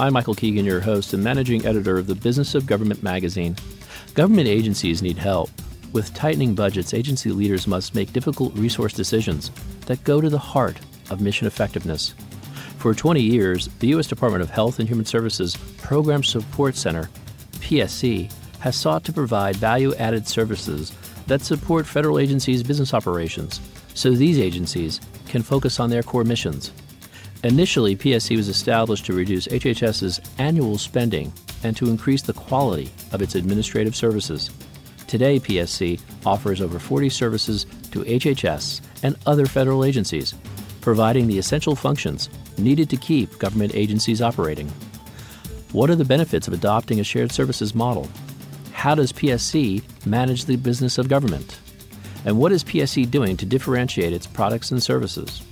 I'm Michael Keegan, your host and managing editor of the Business of Government magazine. Government agencies need help. With tightening budgets, agency leaders must make difficult resource decisions that go to the heart of mission effectiveness. For 20 years, the U.S. Department of Health and Human Services Program Support Center, PSC, has sought to provide value added services that support federal agencies' business operations so these agencies can focus on their core missions. Initially, PSC was established to reduce HHS's annual spending and to increase the quality of its administrative services. Today, PSC offers over 40 services to HHS and other federal agencies, providing the essential functions needed to keep government agencies operating. What are the benefits of adopting a shared services model? How does PSC manage the business of government? And what is PSC doing to differentiate its products and services?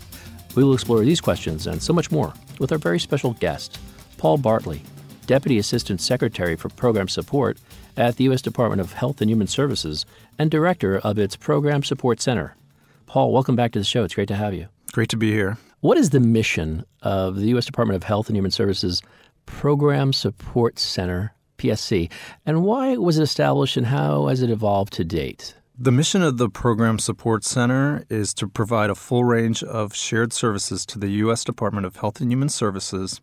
We will explore these questions and so much more with our very special guest, Paul Bartley, Deputy Assistant Secretary for Program Support at the U.S. Department of Health and Human Services and Director of its Program Support Center. Paul, welcome back to the show. It's great to have you. Great to be here. What is the mission of the U.S. Department of Health and Human Services Program Support Center, PSC, and why was it established and how has it evolved to date? The mission of the Program Support Center is to provide a full range of shared services to the U.S. Department of Health and Human Services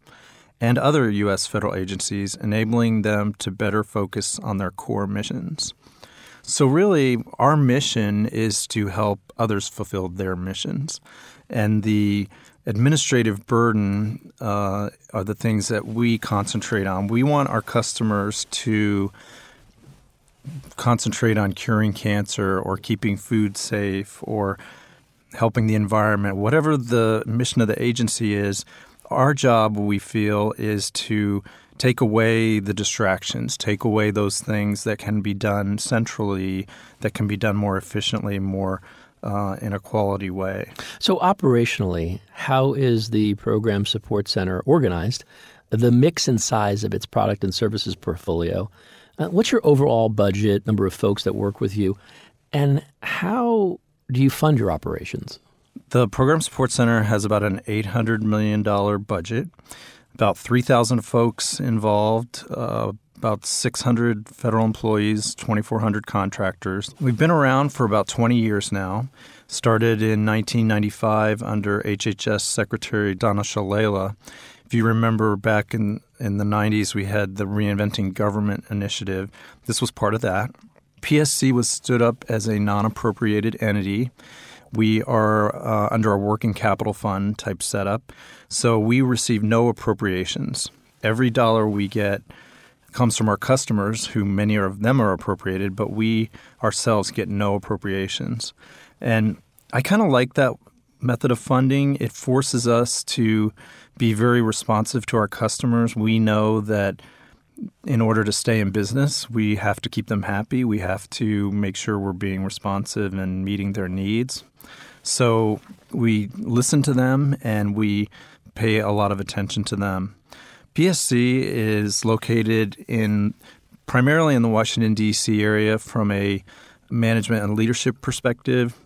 and other U.S. federal agencies, enabling them to better focus on their core missions. So, really, our mission is to help others fulfill their missions. And the administrative burden uh, are the things that we concentrate on. We want our customers to concentrate on curing cancer or keeping food safe or helping the environment, whatever the mission of the agency is, our job, we feel, is to take away the distractions, take away those things that can be done centrally, that can be done more efficiently, more uh, in a quality way. So, operationally, how is the Program Support Center organized? The mix and size of its product and services portfolio, uh, what's your overall budget, number of folks that work with you, and how do you fund your operations? The Program Support Center has about an $800 million budget, about 3,000 folks involved, uh, about 600 federal employees, 2,400 contractors. We've been around for about 20 years now. Started in 1995 under HHS Secretary Donna Shalala if you remember back in, in the 90s, we had the Reinventing Government initiative. This was part of that. PSC was stood up as a non appropriated entity. We are uh, under a working capital fund type setup. So we receive no appropriations. Every dollar we get comes from our customers, who many of them are appropriated, but we ourselves get no appropriations. And I kind of like that method of funding. It forces us to be very responsive to our customers. We know that in order to stay in business, we have to keep them happy. We have to make sure we're being responsive and meeting their needs. So we listen to them and we pay a lot of attention to them. PSC is located in primarily in the Washington D.C. area from a management and leadership perspective.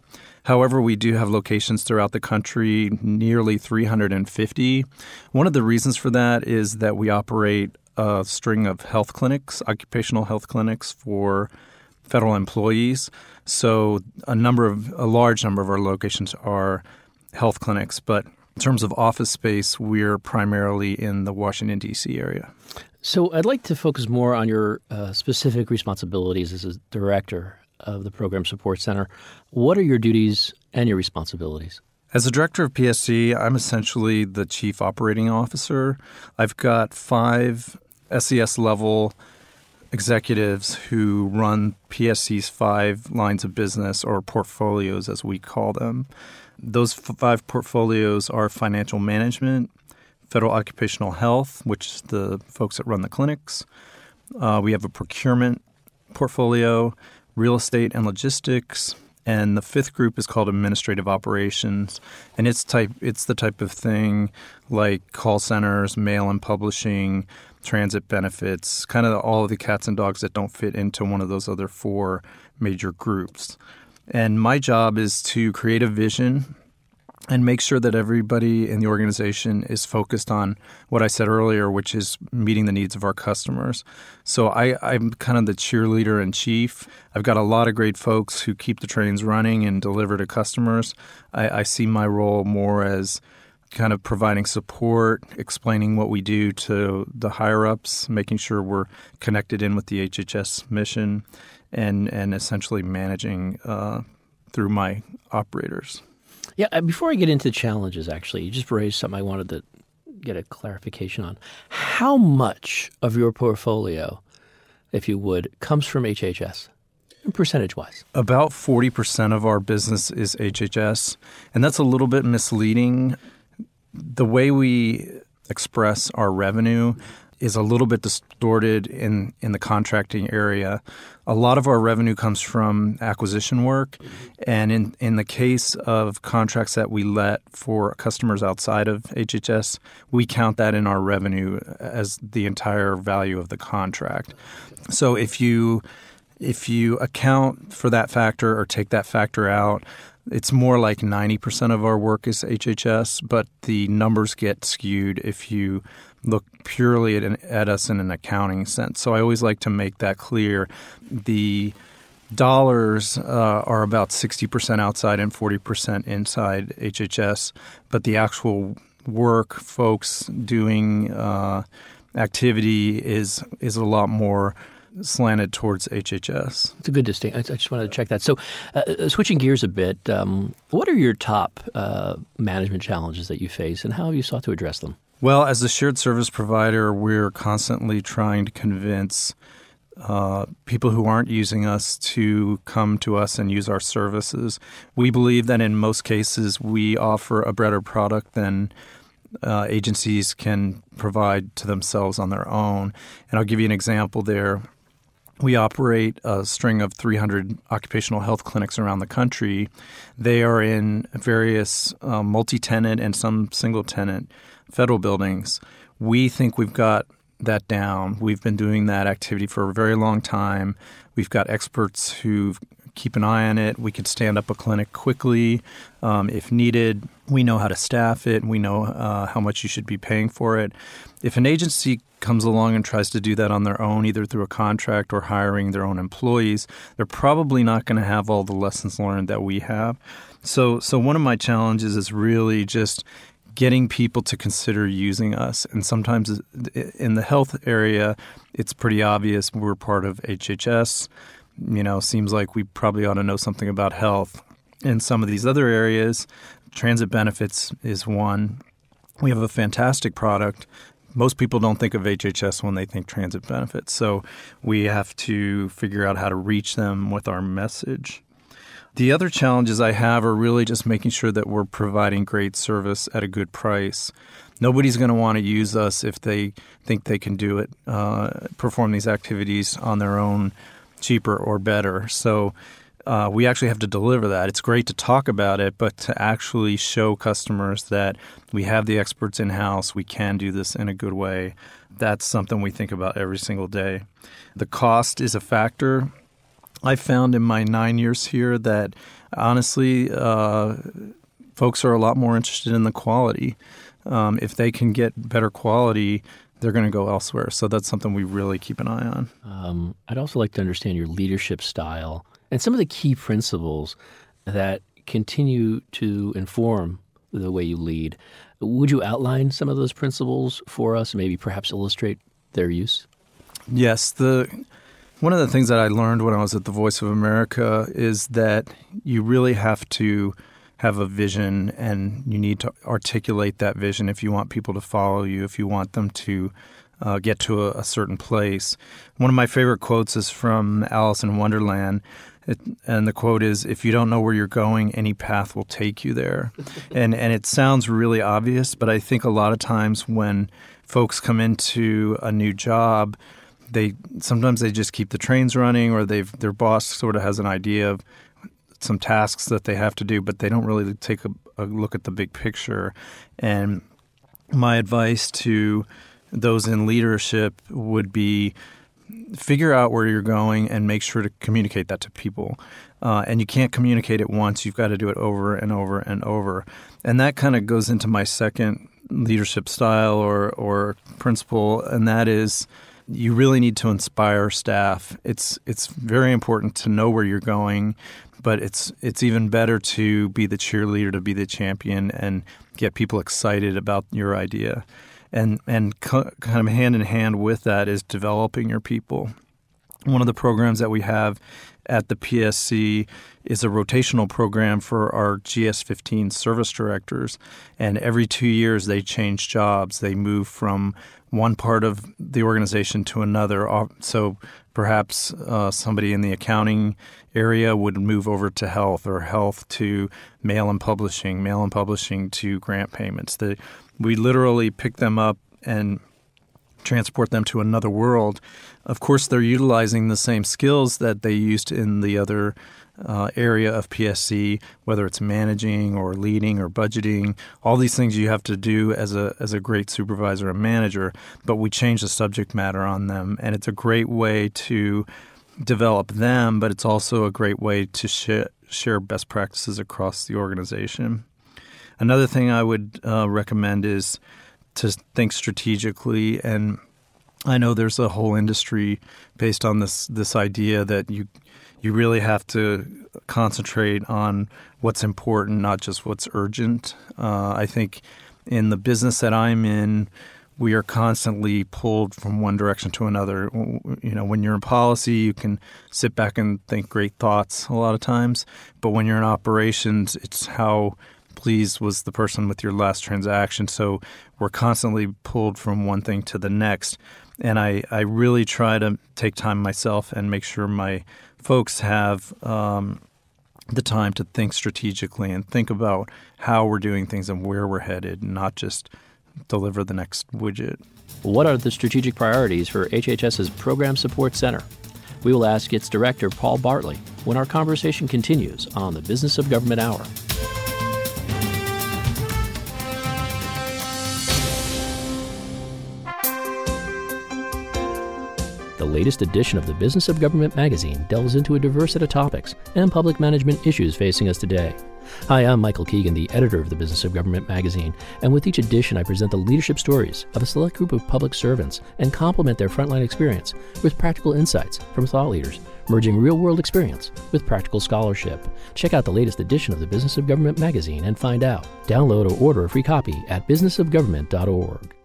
However, we do have locations throughout the country, nearly 350. One of the reasons for that is that we operate a string of health clinics, occupational health clinics for federal employees. So a number of a large number of our locations are health clinics, but In terms of office space, we're primarily in the Washington, D.C. area. So I'd like to focus more on your uh, specific responsibilities as a director of the Program Support Center. What are your duties and your responsibilities? As a director of PSC, I'm essentially the chief operating officer. I've got five SES level executives who run PSC's five lines of business or portfolios, as we call them. Those five portfolios are financial management, federal occupational health, which is the folks that run the clinics. Uh, we have a procurement portfolio, real estate and logistics, and the fifth group is called administrative operations. And it's type it's the type of thing like call centers mail and publishing transit benefits kind of all of the cats and dogs that don't fit into one of those other four major groups. And my job is to create a vision and make sure that everybody in the organization is focused on what I said earlier, which is meeting the needs of our customers. So I, I'm kind of the cheerleader in chief. I've got a lot of great folks who keep the trains running and deliver to customers. I, I see my role more as kind of providing support, explaining what we do to the higher ups, making sure we're connected in with the HHS mission, and and essentially managing uh, through my operators. Yeah, uh, before I get into the challenges, actually, you just raised something I wanted to get a clarification on. How much of your portfolio, if you would, comes from HHS? Percentage wise? About 40% of our business is HHS, and that's a little bit misleading. The way we express our revenue is a little bit distorted in, in the contracting area. A lot of our revenue comes from acquisition work. And in, in the case of contracts that we let for customers outside of HHS, we count that in our revenue as the entire value of the contract. So if you if you account for that factor or take that factor out, it's more like 90% of our work is HHS, but the numbers get skewed if you look purely at, an, at us in an accounting sense. So I always like to make that clear. The dollars uh, are about 60% outside and 40% inside HHS, but the actual work folks doing uh, activity is is a lot more slanted towards HHS. It's a good distinction. I just wanted to check that. So, uh, uh, switching gears a bit, um, what are your top uh, management challenges that you face, and how have you sought to address them? Well, as a shared service provider, we're constantly trying to convince uh, people who aren't using us to come to us and use our services. We believe that in most cases we offer a better product than uh, agencies can provide to themselves on their own. And I'll give you an example there. We operate a string of 300 occupational health clinics around the country. They are in various uh, multi tenant and some single tenant federal buildings. We think we've got that down. We've been doing that activity for a very long time. We've got experts who keep an eye on it. We can stand up a clinic quickly um, if needed. We know how to staff it. We know uh, how much you should be paying for it. If an agency comes along and tries to do that on their own, either through a contract or hiring their own employees, they're probably not going to have all the lessons learned that we have. So, so one of my challenges is really just getting people to consider using us. And sometimes in the health area, it's pretty obvious we're part of HHS. You know, seems like we probably ought to know something about health. In some of these other areas, transit benefits is one. We have a fantastic product. Most people don't think of HHS when they think transit benefits. So we have to figure out how to reach them with our message. The other challenges I have are really just making sure that we're providing great service at a good price. Nobody's going to want to use us if they think they can do it, uh, perform these activities on their own cheaper or better. So uh, we actually have to deliver that. It's great to talk about it, but to actually show customers that we have the experts in house, we can do this in a good way. That's something we think about every single day. The cost is a factor. I found in my nine years here that honestly, uh, folks are a lot more interested in the quality. Um, if they can get better quality, they're going to go elsewhere. So that's something we really keep an eye on. Um, I'd also like to understand your leadership style and some of the key principles that continue to inform the way you lead. Would you outline some of those principles for us, maybe perhaps illustrate their use? Yes, the one of the things that I learned when I was at the Voice of America is that you really have to have a vision and you need to articulate that vision if you want people to follow you, if you want them to uh, get to a, a, certain place. One of my favorite quotes is from Alice in Wonderland. It, and the quote is, "If you don't know where you're going, any path will take you there." and and it sounds really obvious, but I think a lot of times when folks come into a new job, they sometimes they just keep the trains running, or they've their boss sort of has an idea of some tasks that they have to do, but they don't really take a, a look at the big picture. And my advice to those in leadership would be figure out where you're going and make sure to communicate that to people. Uh, and you can't communicate it once, you've got to do it over and over and over. And that kind of goes into my second leadership style or, or principle, and that is you really need to inspire staff. It's it's very important to know where you're going, but it's it's even better to be the cheerleader, to be the champion, and get people excited about your idea. And and kind of hand in hand with that is developing your people. One of the programs that we have at the PSC is a rotational program for our GS15 service directors. And every two years, they change jobs. They move from one part of the organization to another. So perhaps uh, somebody in the accounting area would move over to health, or health to mail and publishing, mail and publishing to grant payments. The, we literally pick them up and transport them to another world. Of course, they're utilizing the same skills that they used in the other uh, area of PSC, whether it's managing or leading or budgeting, all these things you have to do as a as a great supervisor and manager. But we change the subject matter on them, and it's a great way to develop them. But it's also a great way to sh- share best practices across the organization. Another thing I would uh, recommend is to think strategically and I know there's a whole industry based on this this idea that you you really have to concentrate on what's important, not just what's urgent. Uh, I think in the business that I'm in, we are constantly pulled from one direction to another. You know, when you're in policy, you can sit back and think great thoughts a lot of times, but when you're in operations, it's how pleased was the person with your last transaction. So we're constantly pulled from one thing to the next. And I, I really try to take time myself and make sure my folks have um, the time to think strategically and think about how we're doing things and where we're headed, not just deliver the next widget. What are the strategic priorities for HHS's Program Support Center? We will ask its director, Paul Bartley, when our conversation continues on the Business of Government Hour. Latest edition of the Business of Government magazine delves into a diverse set of topics and public management issues facing us today. Hi, I'm Michael Keegan, the editor of the Business of Government magazine, and with each edition I present the leadership stories of a select group of public servants and complement their frontline experience with practical insights from thought leaders, merging real world experience with practical scholarship. Check out the latest edition of the Business of Government magazine and find out. Download or order a free copy at businessofgovernment.org.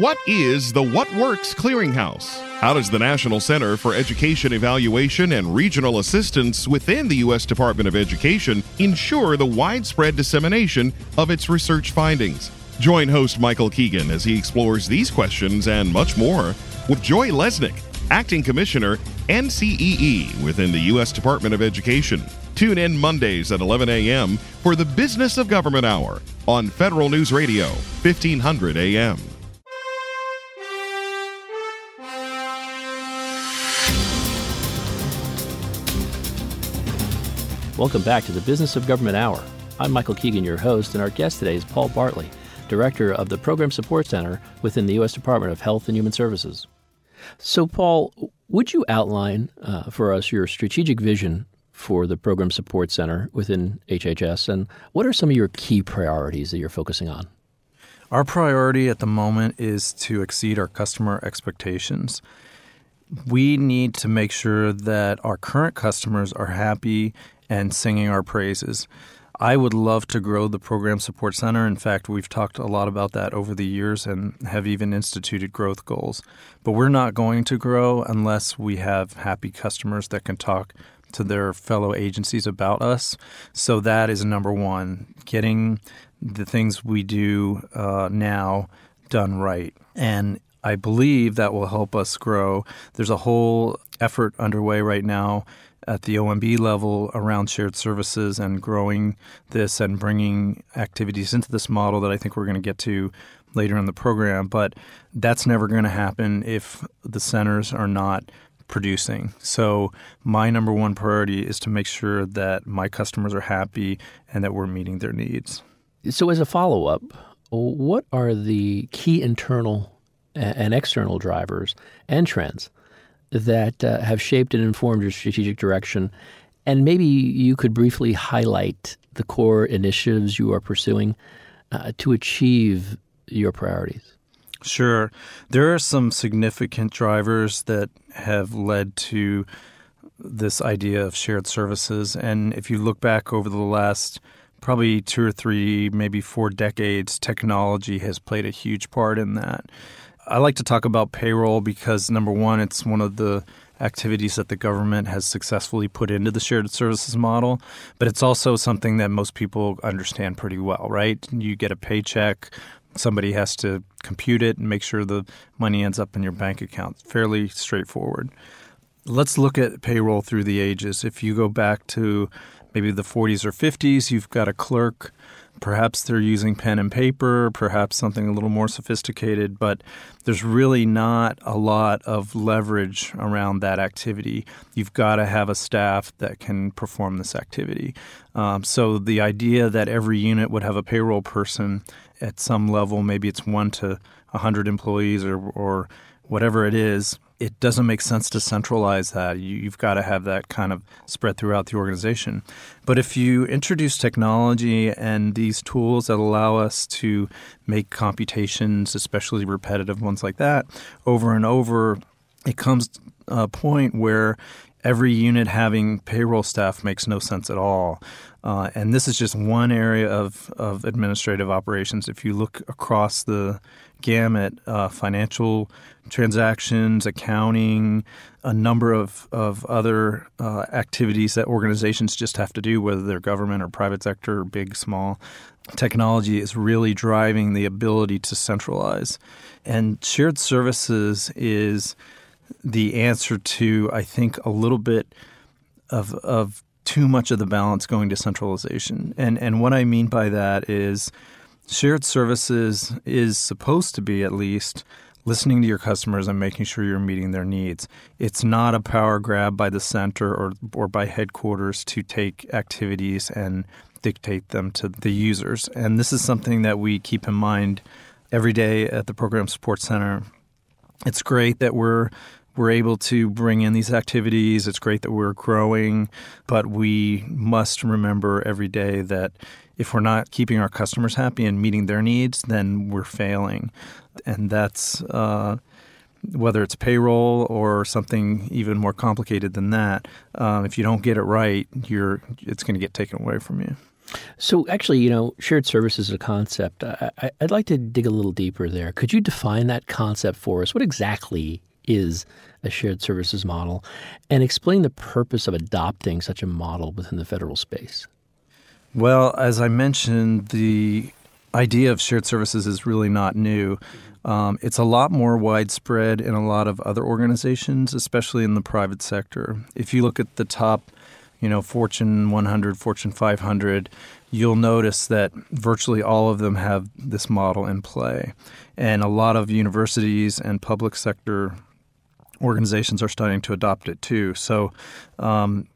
What is the What Works Clearinghouse? How does the National Center for Education Evaluation and Regional Assistance within the U.S. Department of Education ensure the widespread dissemination of its research findings? Join host Michael Keegan as he explores these questions and much more with Joy Lesnick, Acting Commissioner, NCEE within the U.S. Department of Education. Tune in Mondays at 11 a.m. for the Business of Government Hour on Federal News Radio, 1500 a.m. Welcome back to the Business of Government Hour. I'm Michael Keegan, your host, and our guest today is Paul Bartley, Director of the Program Support Center within the U.S. Department of Health and Human Services. So, Paul, would you outline uh, for us your strategic vision for the Program Support Center within HHS, and what are some of your key priorities that you're focusing on? Our priority at the moment is to exceed our customer expectations. We need to make sure that our current customers are happy and singing our praises. I would love to grow the Program Support Center. In fact, we've talked a lot about that over the years and have even instituted growth goals. But we're not going to grow unless we have happy customers that can talk to their fellow agencies about us. So that is number one, getting the things we do uh, now done right. And I believe that will help us grow. There's a whole effort underway right now at the OMB level around shared services and growing this and bringing activities into this model that I think we're going to get to later in the program. But that's never going to happen if the centers are not producing. So my number one priority is to make sure that my customers are happy and that we're meeting their needs. So as a follow-up, what are the key internal and external drivers and trends that uh, have shaped and informed your strategic direction? And maybe you could briefly highlight the core initiatives you are pursuing uh, to achieve your priorities. Sure. There are some significant drivers that have led to this idea of shared services. And if you look back over the last probably two or three, maybe four decades, technology has played a huge part in that. I like to talk about payroll because number one, it's one of the activities that the government has successfully put into the shared services model, but it's also something that most people understand pretty well, right? You get a paycheck somebody has to compute it and make sure the money ends up in your bank account. Fairly straightforward. Let's look at payroll through the ages. If you go back to maybe the 40s or 50s, you've got a clerk. Perhaps they're using pen and paper, perhaps something a little more sophisticated, but there's really not a lot of leverage around that activity. You've got to have a staff that can perform this activity. Um, so the idea that every unit would have a payroll person at some level, maybe it's one to 100 employees or, or whatever it is, it doesn't make sense to centralize that. You, have got to have that kind of spread throughout the organization. But if you introduce technology and these tools that allow us to make computations, especially repetitive ones like that, over and over, it comes a point where every unit having payroll staff makes no sense at all. Uh, and this is just one area of, of administrative operations. If you look across the gamut, uh, financial transactions, accounting, a number of, of other uh, activities that organizations just have to do, whether they're government or private sector, or big, small. Technology is really driving the ability to centralize. And shared services is the answer to, I think, a little bit of, of too much of the balance going to centralization. And and what I mean by that is shared services is supposed to be at least listening to your customers and making sure you're meeting their needs. It's not a power grab by the center or or by headquarters to take activities and dictate them to the users. And this is something that we keep in mind every day at the Program Support Center. It's great that we're we're able to bring in these activities. It's great that we're growing, but we must remember every day that if we're not keeping our customers happy and meeting their needs, then we're failing. And that's uh, whether it's payroll or something even more complicated than that. Um, if you don't get it right, you're it's going to get taken away from you. So, actually, you know, shared services is a concept. I, would like to dig a little deeper there. Could you define that concept for us? What exactly is a shared services model, and explain the purpose of adopting such a model within the federal space. Well, as I mentioned, the idea of shared services is really not new. Um, it's a lot more widespread in a lot of other organizations, especially in the private sector. If you look at the top, you know, Fortune 100, Fortune 500, you'll notice that virtually all of them have this model in play. And a lot of universities and public sector organizations are starting to adopt it too. So um,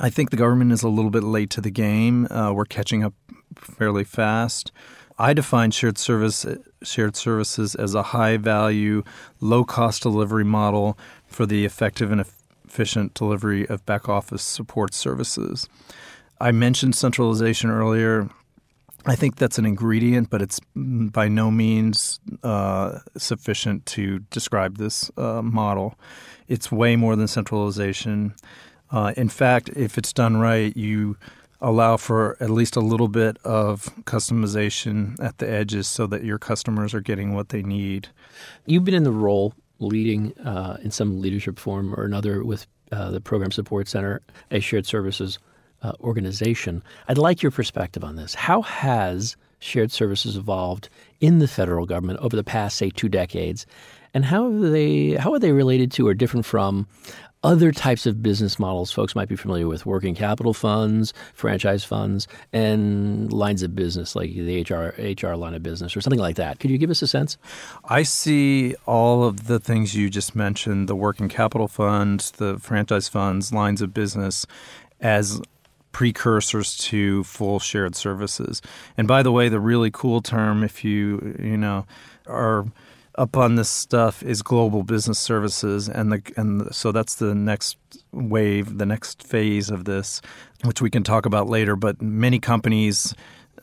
I think the government is a little bit late to the game. Uh, we're catching up fairly fast. I define shared service shared services as a high value, low cost delivery model for the effective and efficient delivery of back office support services. I mentioned centralization earlier. I think that's an ingredient, but it's by no means uh, sufficient to describe this uh, model. It's way more than centralization. Uh, in fact, if it's done right, you allow for at least a little bit of customization at the edges so that your customers are getting what they need. You've been in the role leading uh, in some leadership form or another with uh, the Program Support Center, a shared services uh, organization. I'd like your perspective on this. How has shared services evolved in the federal government over the past, say, two decades? And how are they how are they related to or different from other types of business models folks might be familiar with working capital funds, franchise funds, and lines of business like the HR, HR line of business or something like that. Could you give us a sense? I see all of the things you just mentioned the working capital funds, the franchise funds, lines of business as precursors to full shared services. And by the way, the really cool term, if you, you know, are up on this stuff is global business services, and the and so that's the next wave, the next phase of this, which we can talk about later. But many companies.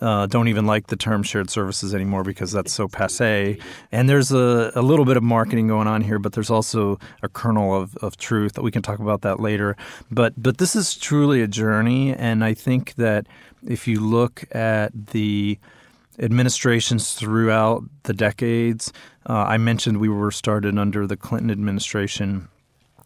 Uh, don't even like the term shared services anymore because that's so passe. And there's a, a little bit of marketing going on here, but there's also a kernel of, of truth that we can talk about that later. But but this is truly a journey, and I think that if you look at the administrations throughout the decades. Uh, I mentioned we were started under the Clinton administration.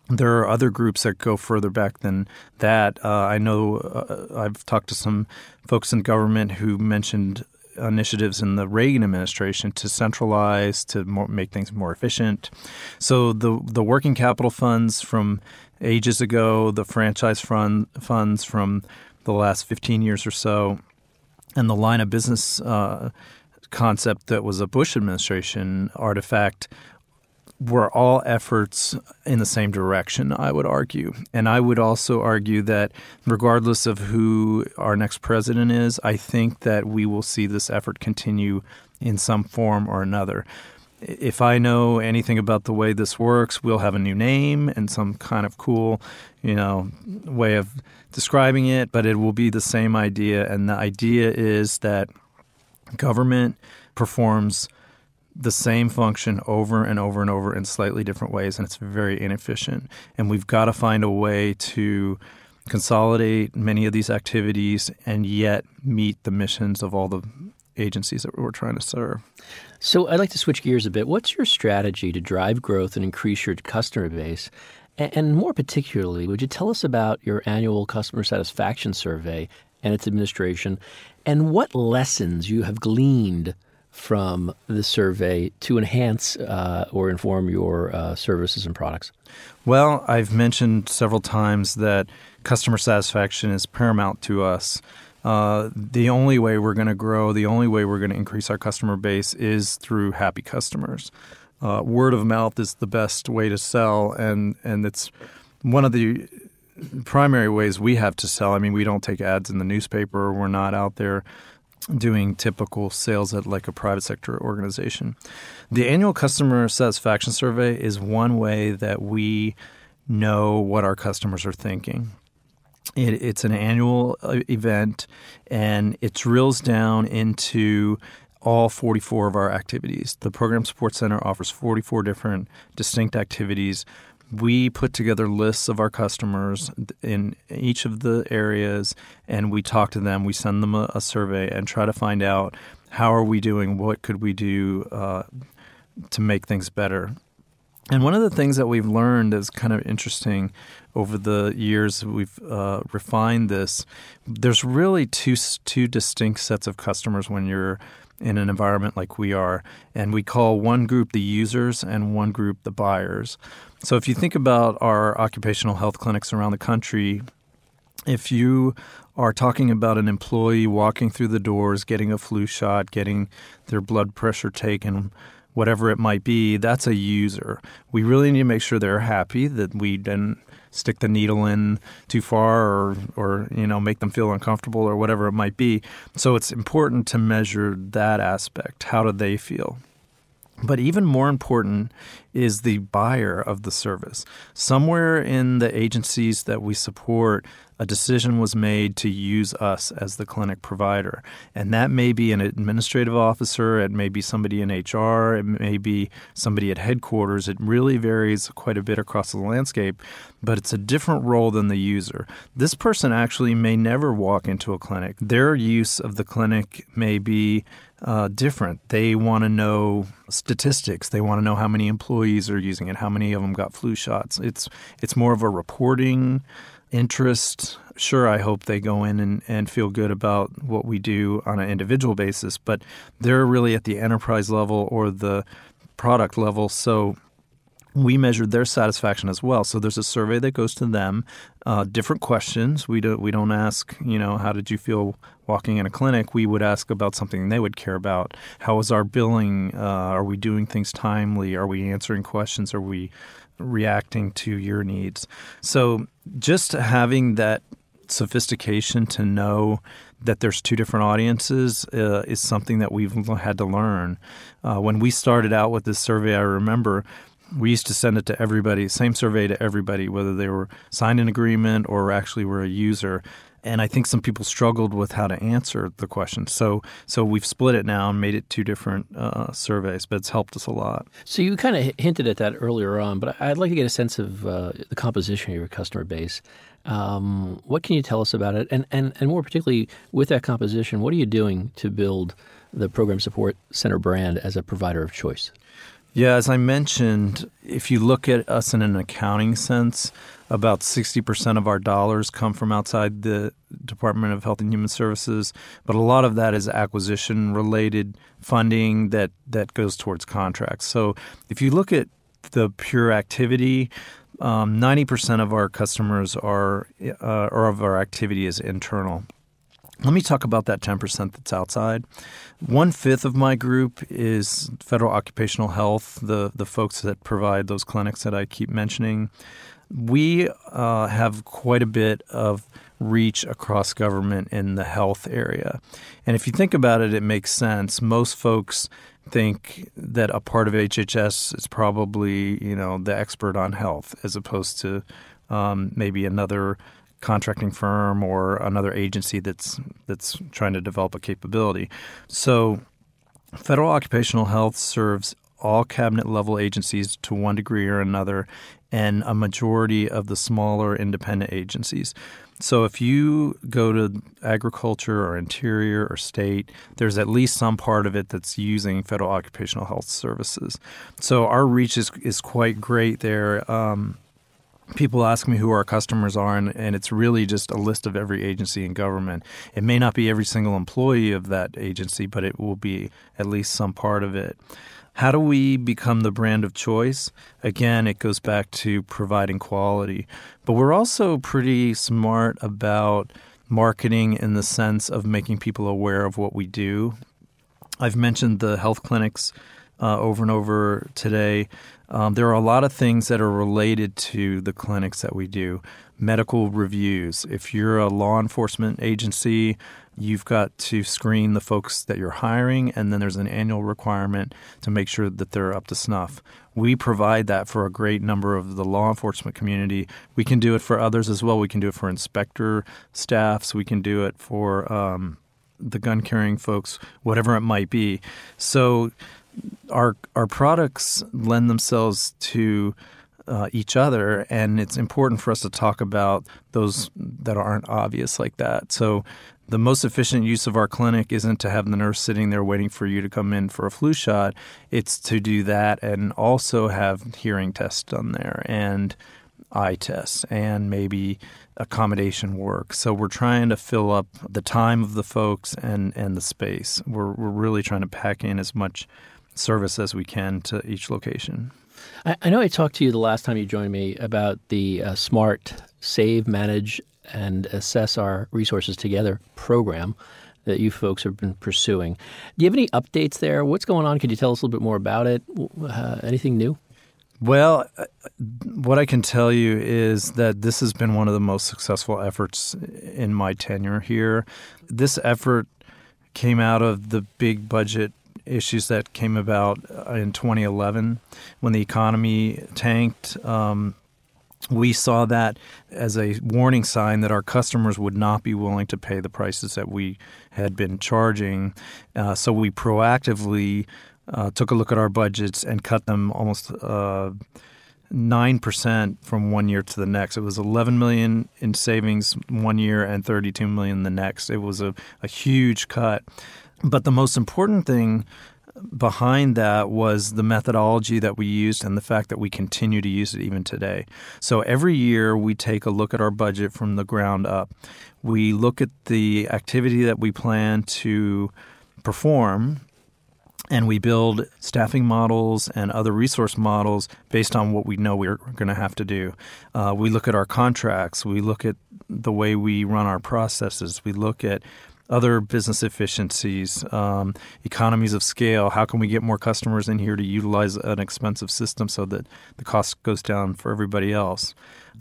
There are other groups that go further back than that. Uh, I know uh, I've talked to some folks in government who mentioned initiatives in the Reagan administration to centralize, to more, make things more efficient. So the the working capital funds from ages ago, the franchise fund funds from the last 15 years or so, and the line of business uh, concept that was a Bush administration artifact were all efforts in the same direction, I would argue. And I would also argue that regardless of who our next president is, I think that we will see this effort continue in some form or another. If I know anything about the way this works, we'll have a new name and some kind of cool, you know, way of describing it, but it will be the same idea. And the idea is that government performs the same function over and over and over in slightly different ways, and it's very inefficient. And we've got to find a way to consolidate many of these activities and yet meet the missions of all the agencies that we're trying to serve. So I'd like to switch gears a bit. What's your strategy to drive growth and increase your customer base and more particularly, would you tell us about your annual customer satisfaction survey and its administration and what lessons you have gleaned from the survey to enhance uh, or inform your uh, services and products? Well, I've mentioned several times that customer satisfaction is paramount to us. Uh, the only way we're going to grow, the only way we're going to increase our customer base is through happy customers uh, word of mouth is the best way to sell, and and it's one of the primary ways we have to sell. I mean, we don't take ads in the newspaper. We're not out there doing typical sales at like a private sector organization. The annual customer satisfaction survey is one way that we know what our customers are thinking. It, it's an annual uh, event, and it drills down into all 44 of our activities. The Program Support Center offers 44 different distinct activities. We put together lists of our customers in each of the areas and we talk to them. We send them a, a survey and try to find out how are we doing? What could we do uh, to make things better? And one of the things that we've learned is kind of interesting over the years we've uh, refined this. There's really two two distinct sets of customers when you're in an environment like we are. And we call one group the users and one group the buyers. So if you think about our occupational health clinics around the country, if you are talking about an employee walking through the doors, getting a flu shot, getting their blood pressure taken, whatever it might be, that's a user. We really need to make sure they're happy that we didn't stick the needle in too far or or you know make them feel uncomfortable or whatever it might be. So it's important to measure that aspect. How do they feel? But even more important is the buyer of the service. Somewhere in the agencies that we support, a decision was made to use us as the clinic provider. And that may be an administrative officer, it may be somebody in HR, it may be somebody at headquarters. It really varies quite a bit across the landscape, but it's a different role than the user. This person actually may never walk into a clinic. Their use of the clinic may be uh, different. They want to know statistics. They want to know how many employees are using it, how many of them got flu shots. It's it's more of a reporting interest. Sure, I hope they go in and, and feel good about what we do on an individual basis, but they're really at the enterprise level or the product level. So we measured their satisfaction as well. So there's a survey that goes to them, uh, different questions. We don't we don't ask, you know, how did you feel walking in a clinic? We would ask about something they would care about. How is our billing? Uh, are we doing things timely? Are we answering questions? Are we reacting to your needs? So just having that sophistication to know that there's two different audiences uh, is something that we've had to learn. Uh, when we started out with this survey, I remember we used to send it to everybody, same survey to everybody, whether they were signed an agreement or actually were a user. And I think some people struggled with how to answer the question. So, so we've split it now and made it two different uh, surveys, but it's helped us a lot. So you kind of hinted at that earlier on, but I'd like to get a sense of uh, the composition of your customer base. Um, what can you tell us about it? And, and, and more particularly, with that composition, what are you doing to build the Program Support Center brand as a provider of choice? Yeah, as I mentioned, if you look at us in an accounting sense, about 60% of our dollars come from outside the Department of Health and Human Services, but a lot of that is acquisition related funding that, that goes towards contracts. So if you look at the pure activity, um, 90% of our customers are, uh, or of our activity is internal. Let me talk about that 10% that's outside. One fifth of my group is federal occupational health, the, the folks that provide those clinics that I keep mentioning. We uh, have quite a bit of reach across government in the health area. And if you think about it, it makes sense. Most folks think that a part of HHS is probably, you know, the expert on health as opposed to um, maybe another contracting firm or another agency that's that's trying to develop a capability. So federal occupational health serves all cabinet level agencies to one degree or another and a majority of the smaller independent agencies. So if you go to agriculture or interior or state, there's at least some part of it that's using federal occupational health services. So our reach is, is quite great there. Um, people ask me who our customers are, and, and, it's really just a list of every agency in government. It may not be every single employee of that agency, but it will be at least some part of it. How do we become the brand of choice? Again, it goes back to providing quality. But we're also pretty smart about marketing in the sense of making people aware of what we do. I've mentioned the health clinics uh, over and over today. Um, there are a lot of things that are related to the clinics that we do. Medical reviews. If you're a law enforcement agency, you've got to screen the folks that you're hiring, and then there's an annual requirement to make sure that they're up to snuff. We provide that for a great number of the law enforcement community. We can do it for others as well. We can do it for inspector staffs. We can do it for um, the gun carrying folks, whatever it might be. So our our products lend themselves to uh, each other, and it's important for us to talk about those that aren't obvious like that. So, the most efficient use of our clinic isn't to have the nurse sitting there waiting for you to come in for a flu shot. It's to do that and also have hearing tests done there and eye tests and maybe accommodation work. So we're trying to fill up the time of the folks and, and the space. We're, we're really trying to pack in as much service as we can to each location. I, I know I talked to you the last time you joined me about the uh, Smart Save, Manage, and Assess Our Resources Together program that you folks have been pursuing. Do you have any updates there? What's going on? Could you tell us a little bit more about it? Uh, anything new? Well, uh, what I can tell you is that this has been one of the most successful efforts in my tenure here. This effort came out of the big budget issues that came about uh, in 2011 when the economy tanked. Um, we saw that as a warning sign that our customers would not be willing to pay the prices that we had been charging. Uh, so we proactively uh, took a look at our budgets and cut them almost. Uh, 9% from one year to the next. It was 11 million in savings one year and 32 million the next. It was a, a huge cut. But the most important thing behind that was the methodology that we used and the fact that we continue to use it even today. So every year we take a look at our budget from the ground up. We look at the activity that we plan to perform and we build staffing models and other resource models based on what we know we're going to have to do. Uh, we look at our contracts, we look at the way we run our processes, we look at other business efficiencies, um, economies of scale. How can we get more customers in here to utilize an expensive system so that the cost goes down for everybody else?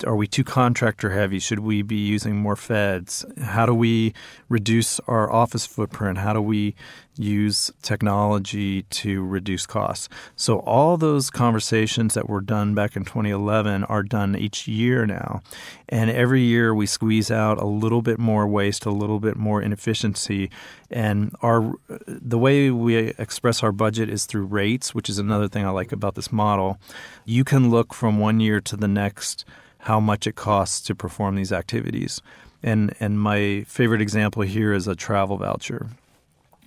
Are we too contractor heavy? Should we be using more feds? How do we reduce our office footprint? How do we use technology to reduce costs? So, all those conversations that were done back in 2011 are done each year now. And every year we squeeze out a little bit more waste, a little bit more inefficiency. And our the way we express our budget is through rates, which is another thing I like about this model. You can look from one year to the next how much it costs to perform these activities. And and my favorite example here is a travel voucher.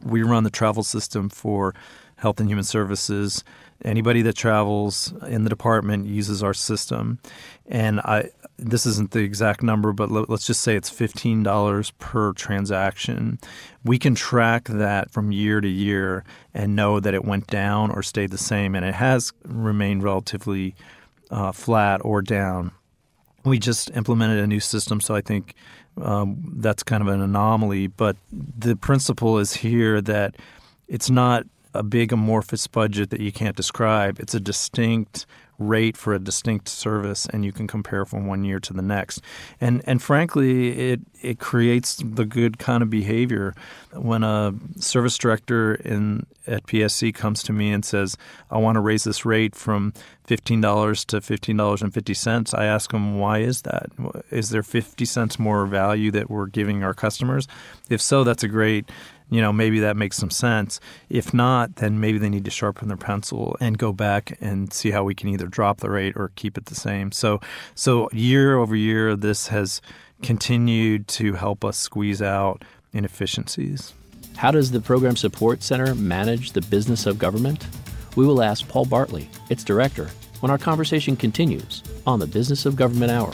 We run the travel system for Health and Human Services. Anybody that travels in the department uses our system, and I this isn't the exact number, but let's just say it's fifteen dollars per transaction. We can track that from year to year and know that it went down or stayed the same, and it has remained relatively uh, flat or down we just implemented a new system, so I think um, that's kind of an anomaly. But the principle is here that it's not a big amorphous budget that you can't describe. It's a distinct rate for a distinct service, and you can compare from one year to the next. And and frankly, it it creates the good kind of behavior. When a service director in at PSC comes to me and says, "I want to raise this rate from fifteen dollars to fifteen dollars and fifty cents," I ask them, "Why is that? Is there fifty cents more value that we're giving our customers? If so, that's a great." You know, maybe that makes some sense. If not, then maybe they need to sharpen their pencil and go back and see how we can either drop the rate or keep it the same. So, so year over year, this has continued to help us squeeze out inefficiencies. How does the Program Support Center manage the business of government? We will ask Paul Bartley, its director, when our conversation continues on the Business of Government Hour.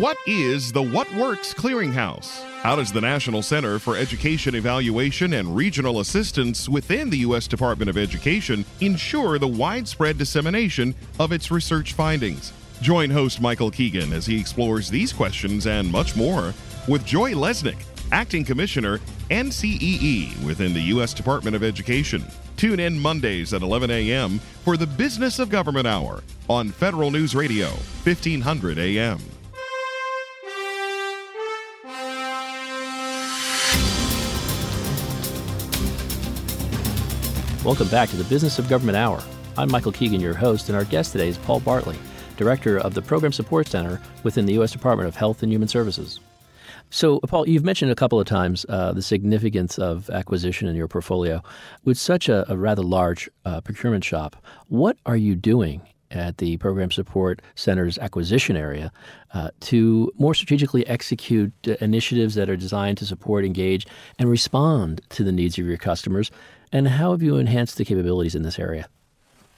What is the What Works Clearinghouse? How does the National Center for Education Evaluation and Regional Assistance within the U.S. Department of Education ensure the widespread dissemination of its research findings? Join host Michael Keegan as he explores these questions and much more with Joy Lesnick, Acting Commissioner, NCEE within the U.S. Department of Education. Tune in Mondays at 11 a.m. for the Business of Government Hour on Federal News Radio, 1500 a.m. Welcome back to the Business of Government Hour. I'm Michael Keegan, your host, and our guest today is Paul Bartley, Director of the Program Support Center within the U.S. Department of Health and Human Services. So, Paul, you've mentioned a couple of times uh, the significance of acquisition in your portfolio. With such a, a rather large uh, procurement shop, what are you doing at the Program Support Center's acquisition area uh, to more strategically execute uh, initiatives that are designed to support, engage, and respond to the needs of your customers and how have you enhanced the capabilities in this area?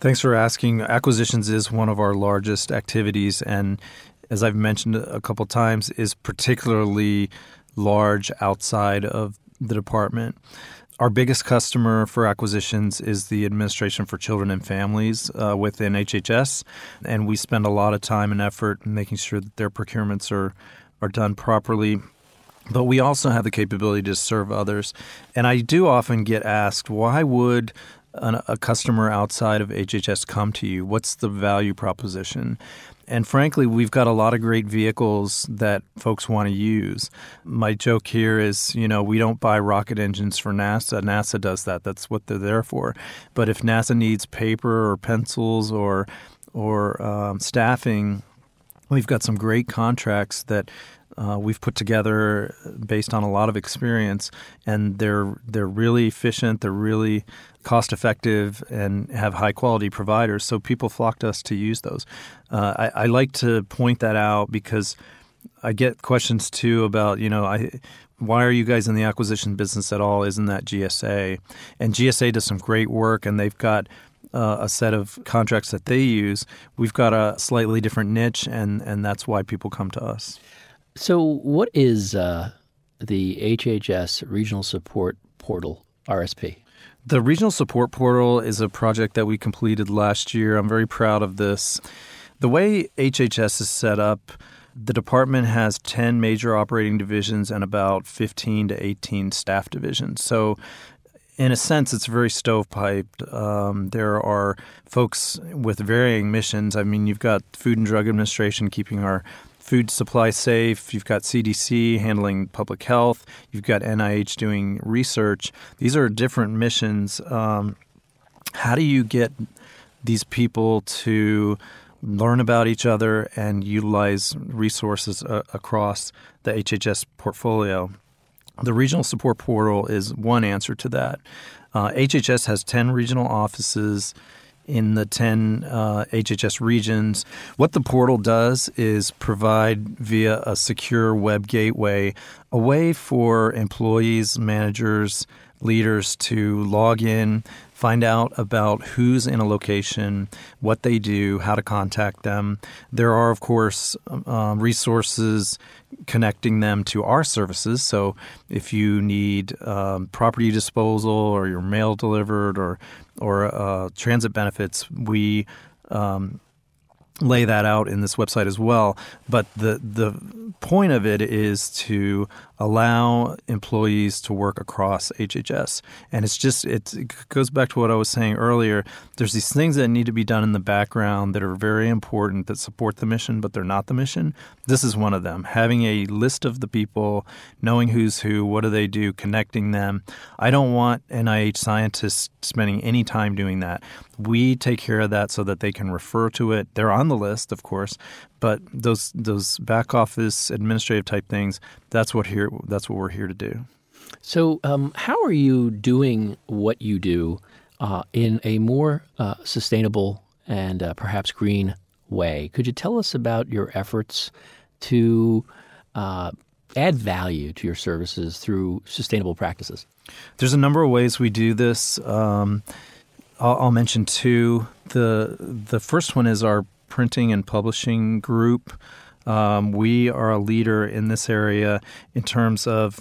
Thanks for asking. Acquisitions is one of our largest activities, and as I've mentioned a couple times, is particularly large outside of the department. Our biggest customer for acquisitions is the Administration for Children and Families uh, within HHS, and we spend a lot of time and effort making sure that their procurements are are done properly. But we also have the capability to serve others. And I do often get asked, why would an, a customer outside of HHS come to you? What's the value proposition? And frankly, we've got a lot of great vehicles that folks want to use. My joke here is, you know, we don't buy rocket engines for NASA. NASA does that. That's what they're there for. But if NASA needs paper or pencils or or um, staffing, we've got some great contracts that uh, we've put together based on a lot of experience, and they're they're really efficient. They're really cost effective and have high quality providers. So people flock to us to use those. Uh, I, I, like to point that out because I get questions too about you know I. Why are you guys in the acquisition business at all? Isn't that GSA? And GSA does some great work, and they've got uh, a set of contracts that they use. We've got a slightly different niche, and, and that's why people come to us. So, what is uh, the HHS Regional Support Portal, RSP? The Regional Support Portal is a project that we completed last year. I'm very proud of this. The way HHS is set up, the department has 10 major operating divisions and about 15 to 18 staff divisions. So, in a sense, it's very stovepiped. Um, there are folks with varying missions. I mean, you've got Food and Drug Administration keeping our food supply safe. You've got CDC handling public health. You've got NIH doing research. These are different missions. Um, how do you get these people to learn about each other and utilize resources uh, across the HHS portfolio? The regional support portal is one answer to that. Uh, HHS has 10 regional offices in the 10 uh, HHS regions. What the portal does is provide via a secure web gateway a way for employees, managers, leaders to log in, find out about who's in a location, what they do, how to contact them. There are, of course, um, resources connecting them to our services. So if you need um, property disposal or your mail delivered or or uh, transit benefits, we um, lay that out in this website as well. But the the point of it is to allow employees to work across HHS. And it's just, it goes back to what I was saying earlier. There's these things that need to be done in the background that are very important that support the mission, but they're not the mission. This is one of them. Having a list of the people, knowing who's who, what do they do, connecting them. I don't want NIH scientists spending any time doing that. We take care of that so that they can refer to it. They're on the list, of course, but those those back office administrative type things, that's what here that's what we're here to do. So, um, how are you doing what you do uh, in a more uh, sustainable and uh, perhaps green way? Could you tell us about your efforts to uh, add value to your services through sustainable practices? There's a number of ways we do this. Um, I'll, I'll mention two. the The first one is our printing and publishing group. Um, we are a leader in this area in terms of